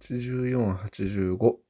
84、85。